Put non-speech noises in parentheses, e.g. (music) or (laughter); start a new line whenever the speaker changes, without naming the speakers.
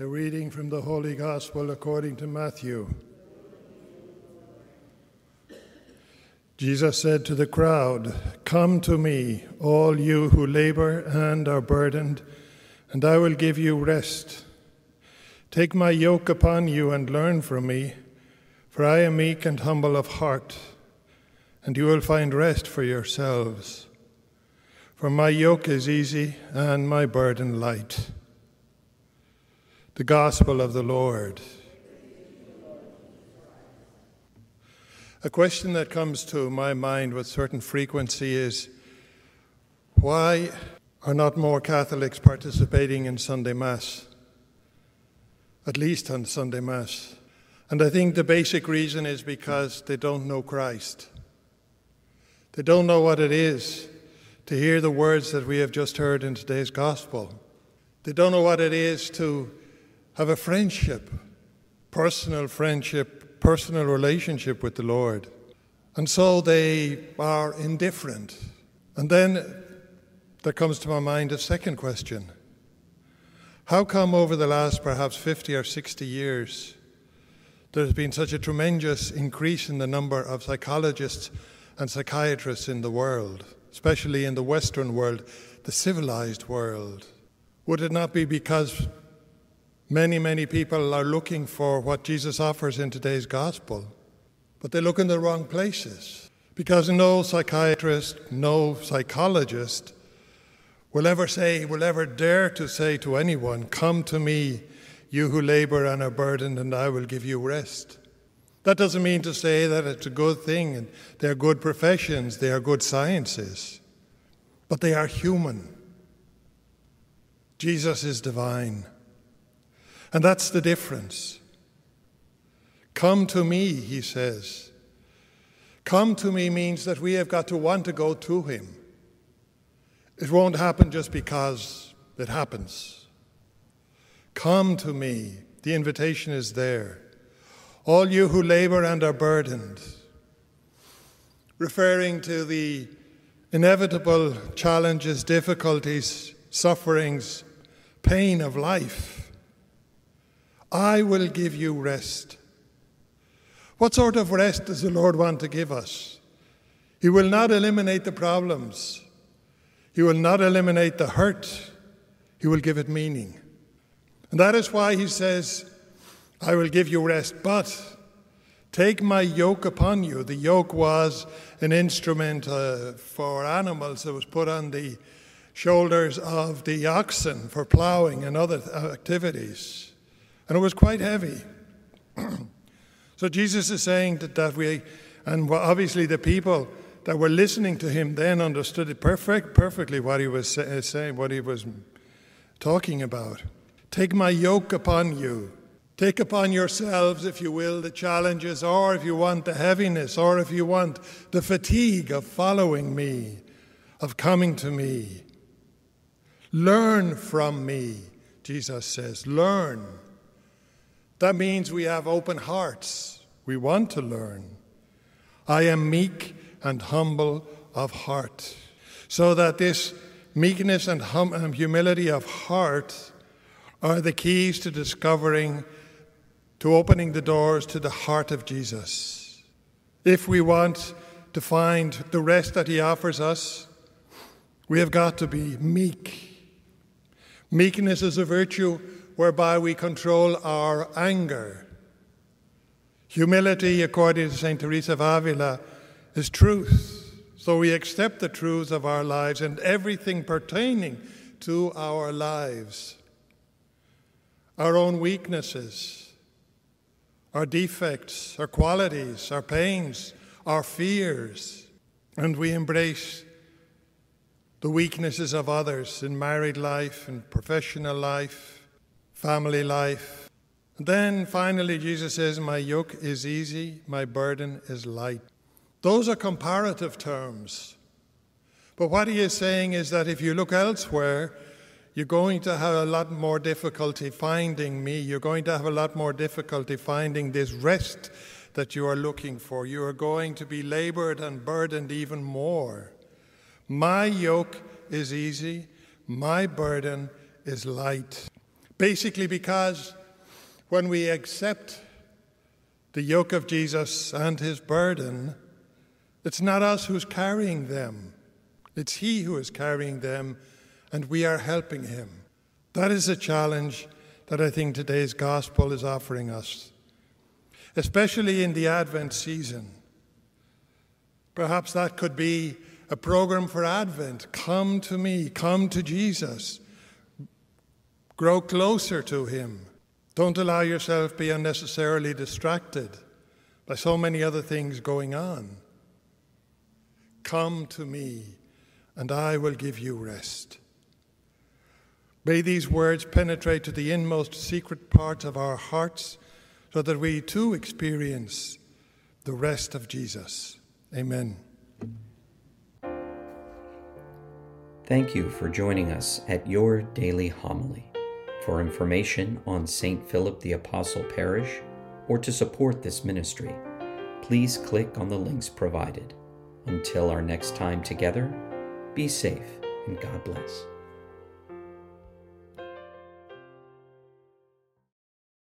A reading from the Holy Gospel according to Matthew. Jesus said to the crowd, Come to me, all you who labor and are burdened, and I will give you rest. Take my yoke upon you and learn from me, for I am meek and humble of heart, and you will find rest for yourselves. For my yoke is easy and my burden light. The Gospel of the Lord. A question that comes to my mind with certain frequency is why are not more Catholics participating in Sunday Mass? At least on Sunday Mass. And I think the basic reason is because they don't know Christ. They don't know what it is to hear the words that we have just heard in today's gospel. They don't know what it is to have a friendship, personal friendship, personal relationship with the Lord. And so they are indifferent. And then there comes to my mind a second question How come over the last perhaps 50 or 60 years there's been such a tremendous increase in the number of psychologists and psychiatrists in the world? especially in the Western world, the civilized world? Would it not be because many, many people are looking for what Jesus offers in today's gospel, but they look in the wrong places? Because no psychiatrist, no psychologist will ever say, will ever dare to say to anyone, Come to me, you who labor and are burdened, and I will give you rest. That doesn't mean to say that it's a good thing and they're good professions, they are good sciences, but they are human. Jesus is divine. And that's the difference. Come to me, he says. Come to me means that we have got to want to go to him. It won't happen just because it happens. Come to me. The invitation is there all you who labor and are burdened, referring to the inevitable challenges, difficulties, sufferings, pain of life. I will give you rest. What sort of rest does the Lord want to give us? He will not eliminate the problems. He will not eliminate the hurt. He will give it meaning. And that is why he says, I will give you rest, but take my yoke upon you. The yoke was an instrument uh, for animals that was put on the shoulders of the oxen for plowing and other activities. And it was quite heavy. (clears throat) so Jesus is saying that, that we, and obviously the people that were listening to him then understood it perfect, perfectly what he was uh, saying, what he was talking about. Take my yoke upon you Take upon yourselves, if you will, the challenges, or if you want the heaviness, or if you want the fatigue of following me, of coming to me. Learn from me, Jesus says. Learn. That means we have open hearts. We want to learn. I am meek and humble of heart. So that this meekness and hum- humility of heart are the keys to discovering to opening the doors to the heart of Jesus. If we want to find the rest that He offers us, we have got to be meek. Meekness is a virtue whereby we control our anger. Humility, according to St. Teresa of Avila, is truth. So we accept the truths of our lives and everything pertaining to our lives. Our own weaknesses, our defects, our qualities, our pains, our fears, and we embrace the weaknesses of others in married life, in professional life, family life. And then finally, Jesus says, My yoke is easy, my burden is light. Those are comparative terms. But what he is saying is that if you look elsewhere, you're going to have a lot more difficulty finding me. You're going to have a lot more difficulty finding this rest that you are looking for. You are going to be labored and burdened even more. My yoke is easy, my burden is light. Basically, because when we accept the yoke of Jesus and his burden, it's not us who's carrying them, it's he who is carrying them and we are helping him. That is a challenge that I think today's gospel is offering us, especially in the Advent season. Perhaps that could be a program for Advent. Come to me, come to Jesus, grow closer to him. Don't allow yourself to be unnecessarily distracted by so many other things going on. Come to me, and I will give you rest. May these words penetrate to the inmost secret parts of our hearts so that we too experience the rest of Jesus. Amen.
Thank you for joining us at your daily homily. For information on St. Philip the Apostle Parish or to support this ministry, please click on the links provided. Until our next time together, be safe and God bless.